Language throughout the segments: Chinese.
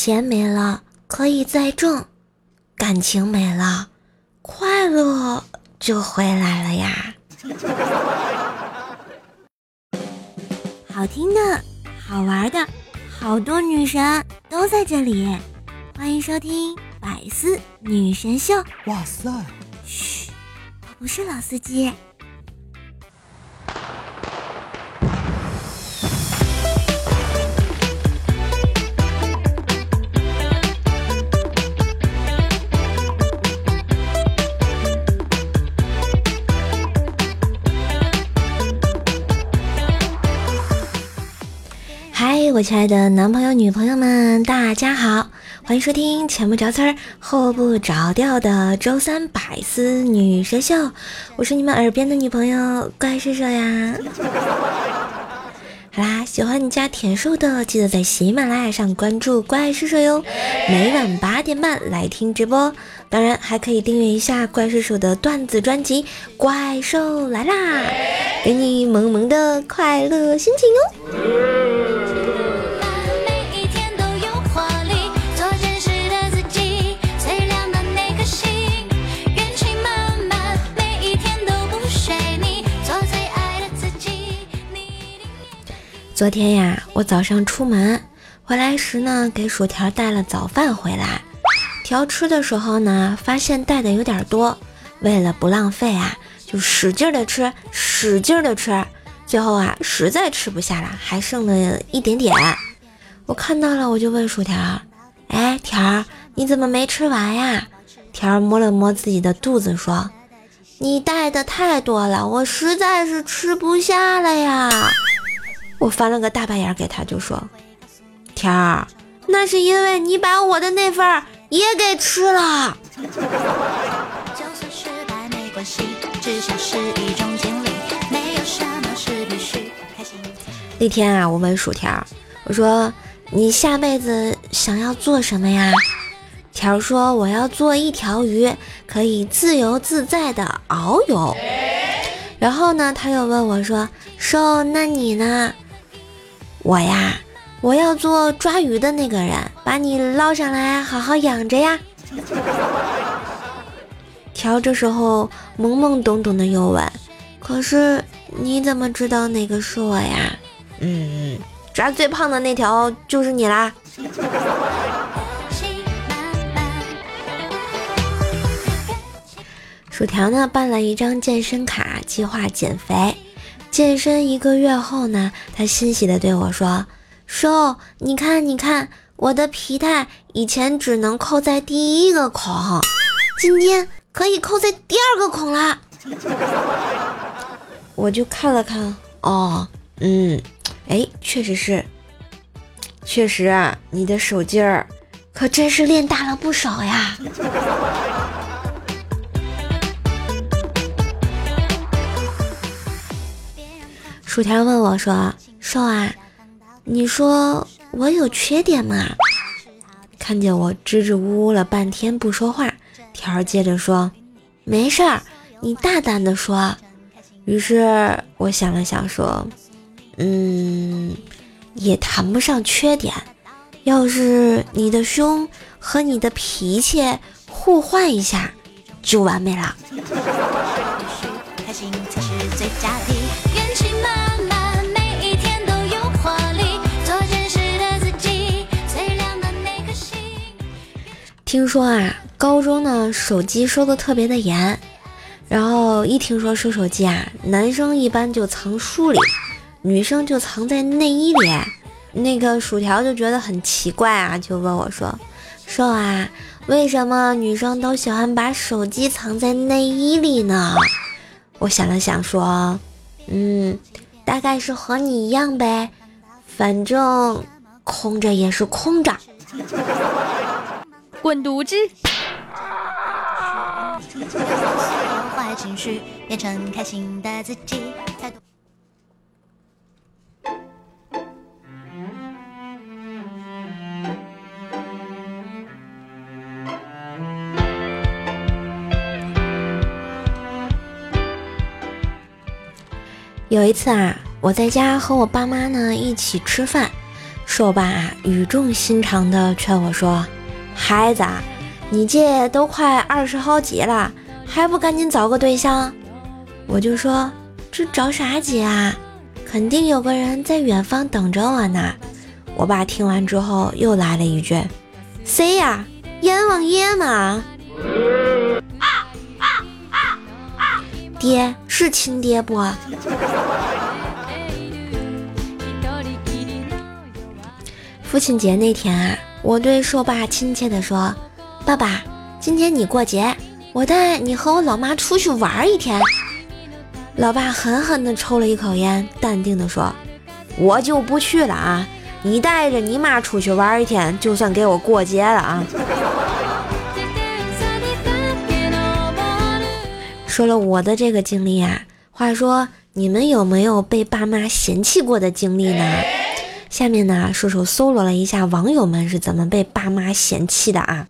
钱没了可以再挣，感情没了，快乐就回来了呀。好听的，好玩的，好多女神都在这里，欢迎收听《百思女神秀》。哇塞！嘘，我不是老司机。嗨我亲爱的男朋友、女朋友们，大家好，欢迎收听前不着村后不着调的周三百思女神秀，我是你们耳边的女朋友怪兽兽呀。好啦，喜欢你家甜瘦的，记得在喜马拉雅上关注怪兽兽哟，每晚八点半来听直播，当然还可以订阅一下怪兽兽的段子专辑《怪兽来啦》，给你萌萌的快乐心情哦。昨天呀，我早上出门回来时呢，给薯条带了早饭回来。条吃的时候呢，发现带的有点多，为了不浪费啊，就使劲的吃，使劲的吃。最后啊，实在吃不下了，还剩了一点点。我看到了，我就问薯条：“哎，条儿，你怎么没吃完呀？”条儿摸了摸自己的肚子，说：“你带的太多了，我实在是吃不下了呀。”我翻了个大白眼给他，就说：“天儿，那是因为你把我的那份也给吃了。”那天啊，我问薯条，我说：“你下辈子想要做什么呀？”条说：“我要做一条鱼，可以自由自在的遨游。”然后呢，他又问我说：“瘦，那你呢？”我呀，我要做抓鱼的那个人，把你捞上来，好好养着呀。条这时候懵懵懂懂的又问：“可是你怎么知道哪个是我呀？”嗯，抓最胖的那条就是你啦。薯条呢，办了一张健身卡，计划减肥。健身一个月后呢，他欣喜地对我说：“瘦，你看，你看，我的皮带以前只能扣在第一个孔，今天可以扣在第二个孔了。”我就看了看，哦，嗯，哎，确实是，确实啊，你的手劲儿可真是练大了不少呀。薯条问我说：“瘦啊，你说我有缺点吗？”看见我支支吾吾了半天不说话，条儿接着说：“没事儿，你大胆的说。”于是我想了想说：“嗯，也谈不上缺点，要是你的胸和你的脾气互换一下，就完美了。”听说啊，高中呢手机收的特别的严，然后一听说收手机啊，男生一般就藏书里，女生就藏在内衣里。那个薯条就觉得很奇怪啊，就问我说：“瘦啊，为什么女生都喜欢把手机藏在内衣里呢？”我想了想说：“嗯，大概是和你一样呗，反正空着也是空着。”滚犊子！有一次啊，我在家和我爸妈呢一起吃饭。瘦爸语重心长的劝我说：“孩子，你这都快二十好几了，还不赶紧找个对象？”我就说：“这着啥急啊？肯定有个人在远方等着我呢。”我爸听完之后又来了一句：“谁呀？阎王爷吗？”爹是亲爹不？父亲节那天啊，我对硕爸亲切地说：“爸爸，今天你过节，我带你和我老妈出去玩一天。”老爸狠狠地抽了一口烟，淡定地说：“我就不去了啊！你带着你妈出去玩一天，就算给我过节了啊！”说了我的这个经历啊，话说你们有没有被爸妈嫌弃过的经历呢？下面呢，叔叔搜罗了一下网友们是怎么被爸妈嫌弃的啊。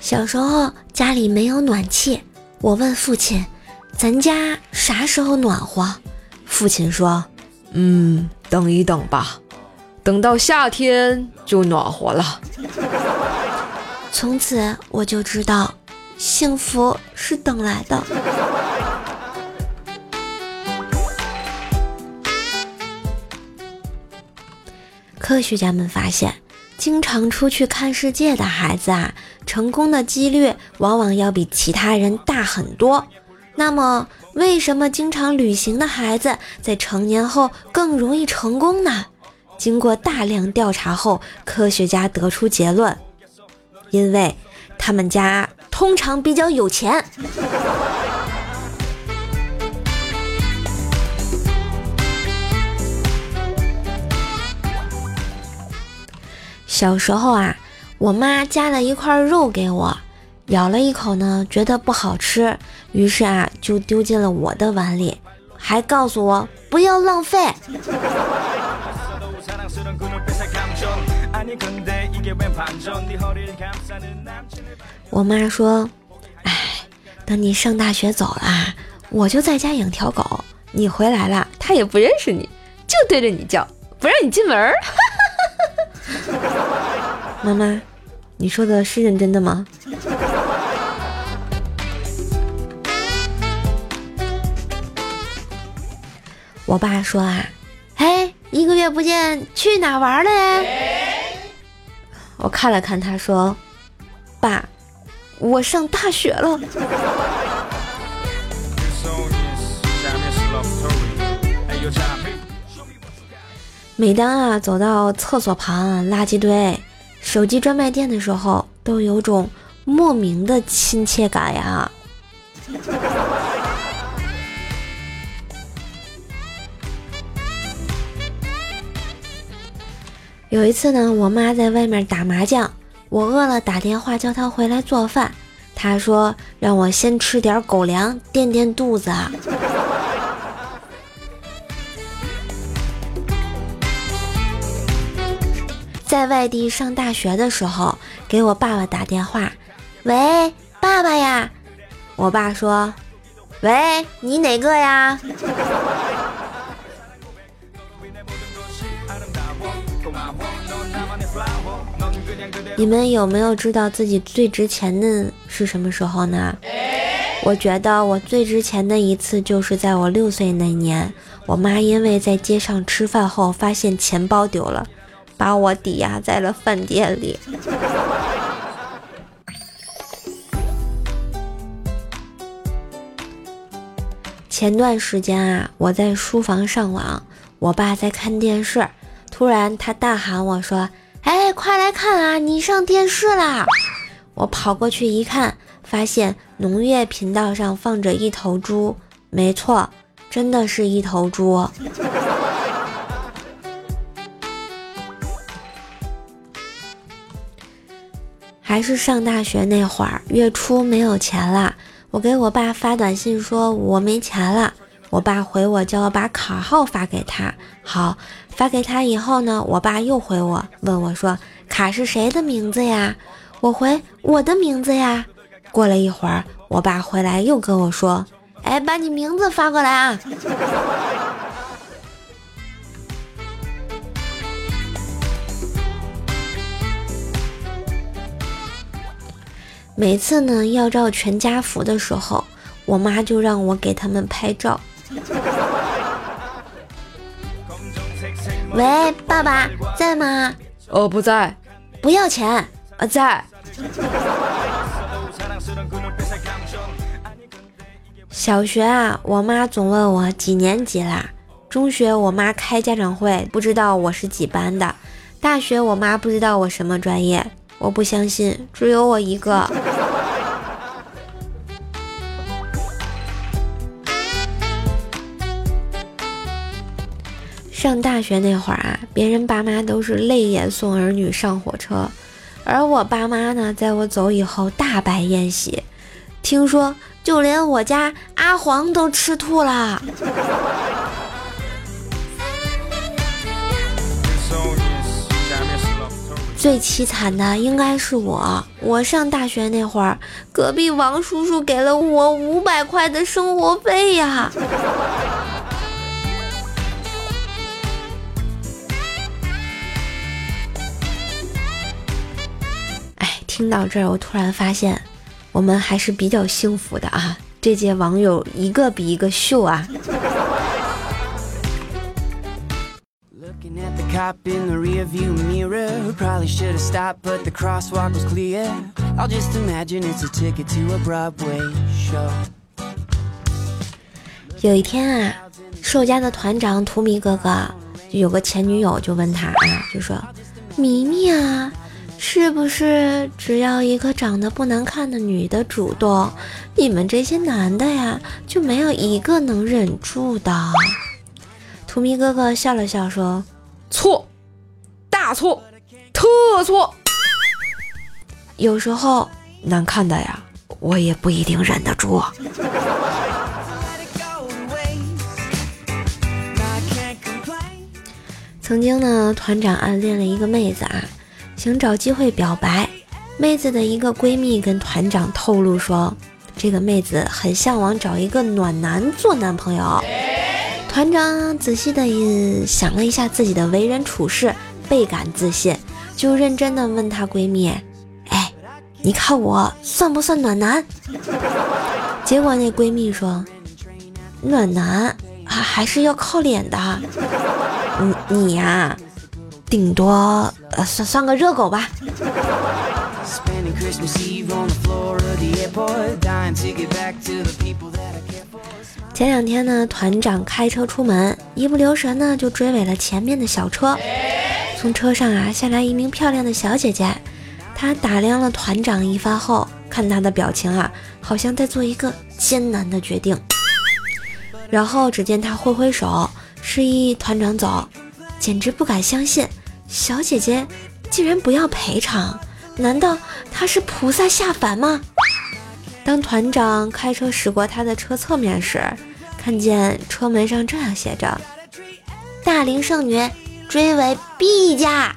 小时候家里没有暖气，我问父亲：“咱家啥时候暖和？”父亲说：“嗯，等一等吧，等到夏天就暖和了。”从此我就知道，幸福是等来的。科学家们发现，经常出去看世界的孩子啊，成功的几率往往要比其他人大很多。那么，为什么经常旅行的孩子在成年后更容易成功呢？经过大量调查后，科学家得出结论。因为他们家通常比较有钱。小时候啊，我妈夹了一块肉给我，咬了一口呢，觉得不好吃，于是啊，就丢进了我的碗里，还告诉我不要浪费。我妈说：“哎，等你上大学走了，我就在家养条狗。你回来了，它也不认识你，就对着你叫，不让你进门。” 妈妈，你说的是认真的吗？我爸说啊，嘿，一个月不见，去哪玩了呀？我看了看他，说：“爸，我上大学了。”每当啊走到厕所旁、垃圾堆、手机专卖店的时候，都有种莫名的亲切感呀。有一次呢，我妈在外面打麻将，我饿了，打电话叫她回来做饭。她说让我先吃点狗粮垫垫肚子。在外地上大学的时候，给我爸爸打电话，喂，爸爸呀，我爸说，喂，你哪个呀？你们有没有知道自己最值钱的是什么时候呢？我觉得我最值钱的一次就是在我六岁那年，我妈因为在街上吃饭后发现钱包丢了，把我抵押在了饭店里。前段时间啊，我在书房上网，我爸在看电视，突然他大喊我说。哎，快来看啊！你上电视啦！我跑过去一看，发现农业频道上放着一头猪，没错，真的是一头猪。还是上大学那会儿，月初没有钱了，我给我爸发短信说我没钱了。我爸回我，叫我把卡号发给他。好，发给他以后呢，我爸又回我，问我说：“卡是谁的名字呀？”我回：“我的名字呀。”过了一会儿，我爸回来又跟我说：“哎，把你名字发过来啊。每次呢要照全家福的时候，我妈就让我给他们拍照。喂，爸爸在吗？哦，不在。不要钱。呃，在。小学啊，我妈总问我几年级啦。中学我妈开家长会，不知道我是几班的。大学我妈不知道我什么专业。我不相信，只有我一个。上大学那会儿啊，别人爸妈都是泪眼送儿女上火车，而我爸妈呢，在我走以后大摆宴席。听说就连我家阿黄都吃吐了。最凄惨的应该是我。我上大学那会儿，隔壁王叔叔给了我五百块的生活费呀。听到这儿，我突然发现，我们还是比较幸福的啊！这届网友一个比一个秀啊。有一天啊，寿家的团长图米哥哥就有个前女友，就问他啊，就说：“咪咪啊，是不是只要一个长得不难看的女的主动，你们这些男的呀就没有一个能忍住的？”图迷哥哥笑了笑说。错，大错，特错。有时候难看的呀，我也不一定忍得住。曾经呢，团长暗恋了一个妹子啊，想找机会表白。妹子的一个闺蜜跟团长透露说，这个妹子很向往找一个暖男做男朋友。团长仔细的想了一下自己的为人处事，倍感自信，就认真的问她闺蜜：“哎，你看我算不算暖男？”结果那闺蜜说：“暖男还还是要靠脸的，你你呀，顶多呃算算个热狗吧。”前两天呢，团长开车出门，一不留神呢就追尾了前面的小车。从车上啊下来一名漂亮的小姐姐，她打量了团长一番后，看他的表情啊，好像在做一个艰难的决定。然后只见他挥挥手，示意团长走，简直不敢相信，小姐姐竟然不要赔偿，难道她是菩萨下凡吗？当团长开车驶过他的车侧面时，看见车门上这样写着：“大龄剩女追尾必驾。”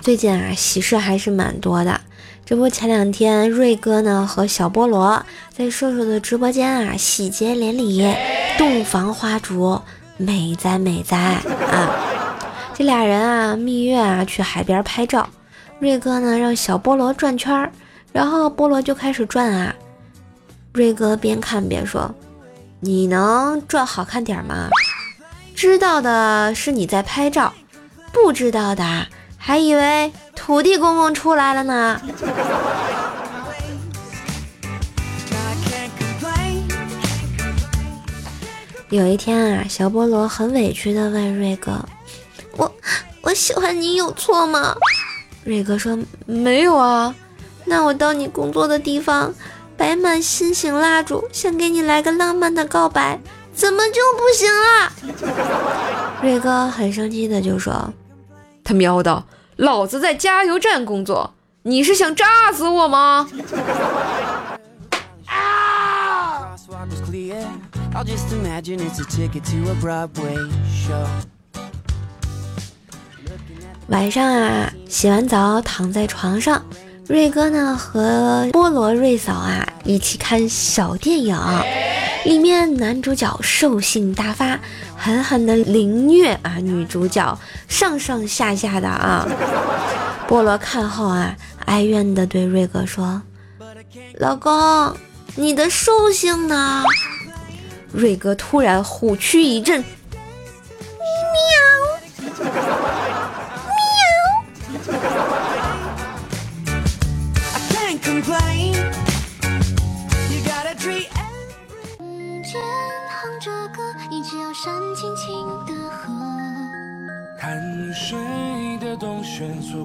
最近啊，喜事还是蛮多的。这不，前两天瑞哥呢和小菠萝在瘦瘦的直播间啊，喜结连理，洞房花烛。美哉美哉啊！这俩人啊，蜜月啊，去海边拍照。瑞哥呢，让小菠萝转圈儿，然后菠萝就开始转啊。瑞哥边看边说：“你能转好看点吗？知道的是你在拍照，不知道的还以为土地公公出来了呢。”有一天啊，小菠萝很委屈的问瑞哥：“我我喜欢你有错吗？”瑞哥说：“没有啊。”那我到你工作的地方，摆满心形蜡烛，想给你来个浪漫的告白，怎么就不行了？瑞哥很生气的就说：“他喵的，老子在加油站工作，你是想炸死我吗？”啊！晚上啊，洗完澡躺在床上，瑞哥呢和菠萝瑞嫂啊一起看小电影，里面男主角兽性大发，狠狠的凌虐啊女主角，上上下下的啊。菠萝看后啊，哀怨的对瑞哥说：“老公，你的兽性呢？”瑞哥突然虎躯一震。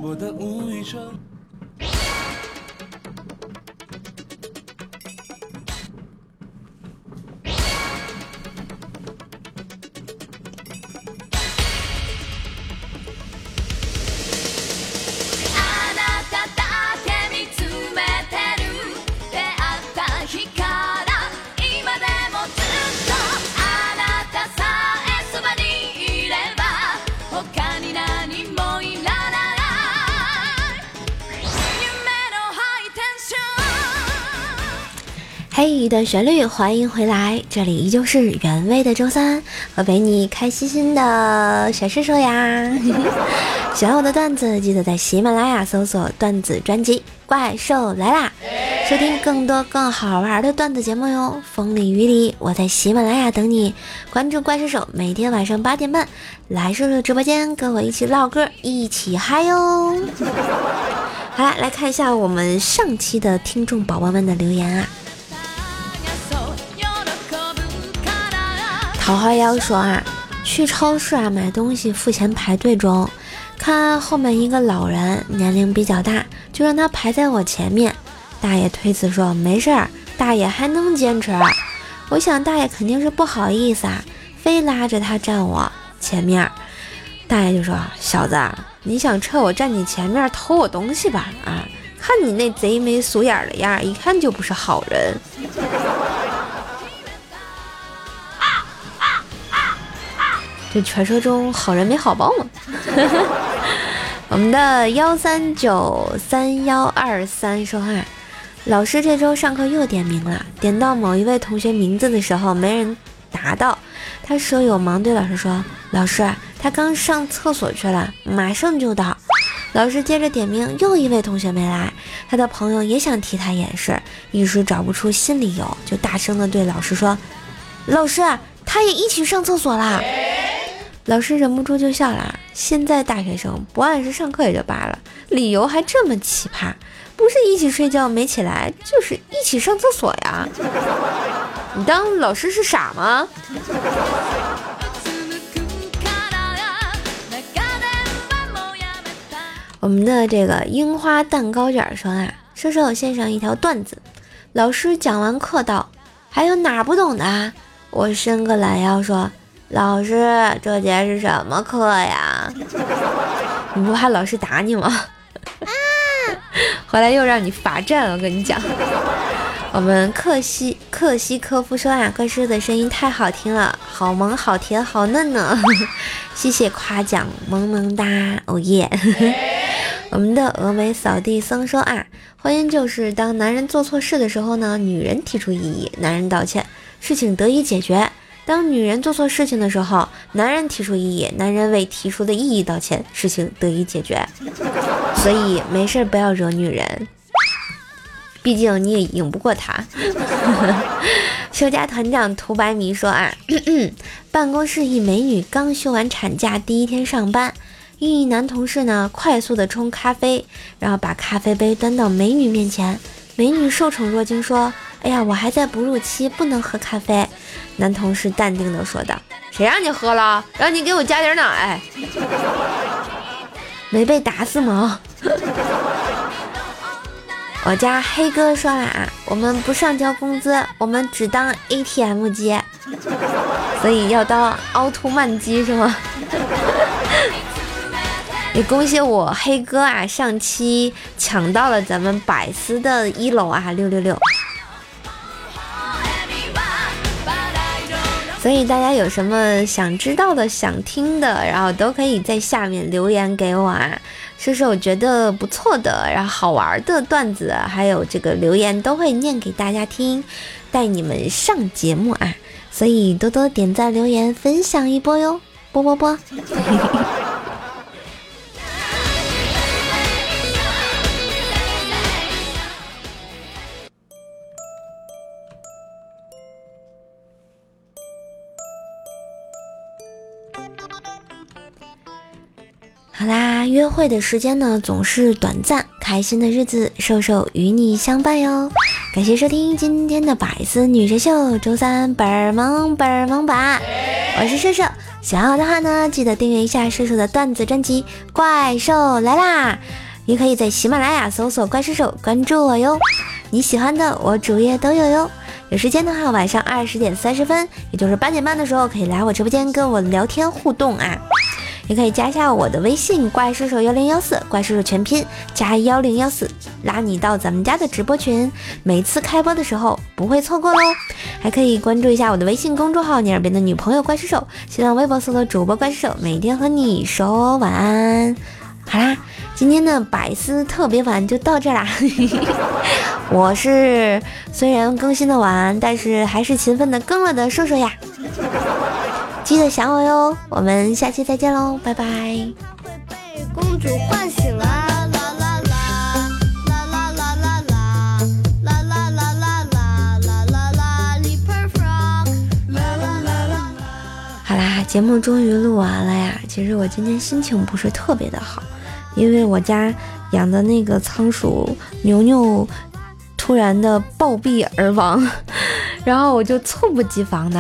我的无与成嘿，一段旋律，欢迎回来，这里依旧是原味的周三，和陪你开心心的小射手呀。喜欢我的段子，记得在喜马拉雅搜索段子专辑《怪兽来啦》，收听更多更好玩的段子节目哟。风里雨里，我在喜马拉雅等你。关注怪兽手，每天晚上八点半来叔叔直播间，跟我一起唠嗑，一起嗨哟。好啦，来看一下我们上期的听众宝宝们的留言啊。桃花妖说啊，去超市啊买东西付钱排队中，看后面一个老人年龄比较大，就让他排在我前面。大爷推辞说没事儿，大爷还能坚持。我想大爷肯定是不好意思啊，非拉着他站我前面。大爷就说小子，你想趁我站你前面偷我东西吧？啊，看你那贼眉鼠眼的样，一看就不是好人。这传说中好人没好报嘛？我们的幺三九三幺二三说话，老师这周上课又点名了，点到某一位同学名字的时候没人答到，他舍友忙对老师说：“老师，他刚上厕所去了，马上就到。”老师接着点名，又一位同学没来，他的朋友也想替他掩饰，一时找不出新理由，就大声的对老师说：“老师，他也一起上厕所啦。”老师忍不住就笑了。现在大学生不按时上课也就罢了，理由还这么奇葩，不是一起睡觉没起来，就是一起上厕所呀。你当老师是傻吗？我们的这个樱花蛋糕卷说啊，说说我献上一条段子。老师讲完课道，还有哪不懂的？我伸个懒腰说。老师，这节是什么课呀？你不怕老师打你吗？啊！回来又让你罚站，我跟你讲。我们克西克西科夫说啊，怪师的声音太好听了，好萌、好甜、好嫩呢。谢谢夸奖，萌萌哒，哦耶！我们的峨眉扫地僧说啊，婚姻就是当男人做错事的时候呢，女人提出异议，男人道歉，事情得以解决。当女人做错事情的时候，男人提出异议，男人为提出的异议道歉，事情得以解决。所以没事不要惹女人，毕竟你也赢不过她。休假团长涂白迷说啊，办公室一美女刚休完产假，第一天上班，一男同事呢快速的冲咖啡，然后把咖啡杯端到美女面前，美女受宠若惊说。哎呀，我还在哺乳期，不能喝咖啡。男同事淡定地说道：“谁让你喝了？让你给我加点奶。没被打死吗？” 我家黑哥说了啊，我们不上交工资，我们只当 ATM 机，所以要当凹凸曼机是吗？也恭喜我黑哥啊，上期抢到了咱们百思的一楼啊，六六六。所以大家有什么想知道的、想听的，然后都可以在下面留言给我啊，说说我觉得不错的，然后好玩的段子，还有这个留言都会念给大家听，带你们上节目啊。所以多多点赞、留言、分享一波哟，啵啵啵。好啦，约会的时间呢总是短暂，开心的日子，瘦瘦与你相伴哟。感谢收听今天的百思女神秀，周三本儿萌本儿萌版，我是瘦瘦。喜欢我的话呢，记得订阅一下瘦瘦的段子专辑《怪兽来啦》，也可以在喜马拉雅搜索“怪兽手”关注我哟。你喜欢的我主页都有哟。有时间的话，晚上二十点三十分，也就是八点半的时候，可以来我直播间跟我聊天互动啊。也可以加一下我的微信，怪兽手幺零幺四，怪兽手全拼加幺零幺四，拉你到咱们家的直播群，每次开播的时候不会错过喽。还可以关注一下我的微信公众号“你耳边的女朋友怪兽手”，新浪微博搜索主播怪兽手，每天和你说晚安。好啦，今天的百思特别晚就到这啦。我是虽然更新的晚，但是还是勤奋的更了的瘦瘦呀。记得想我哟，我们下期再见喽，拜拜。公主唤醒了。节目终于录完了呀。其实我今天心情不是特别的好，因为我家养的那个仓鼠牛牛突然的暴毙而亡，然后我就猝不及防的。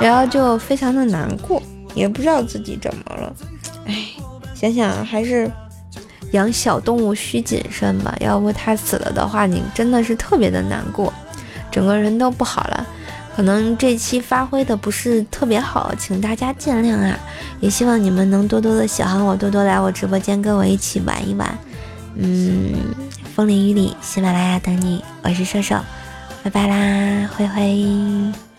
然后就非常的难过，也不知道自己怎么了，哎，想想还是养小动物需谨慎吧，要不它死了的话，你真的是特别的难过，整个人都不好了。可能这期发挥的不是特别好，请大家见谅啊！也希望你们能多多的喜欢我，多多来我直播间跟我一起玩一玩。嗯，风里雨里，喜马拉雅等你，我是瘦瘦，拜拜啦，灰灰。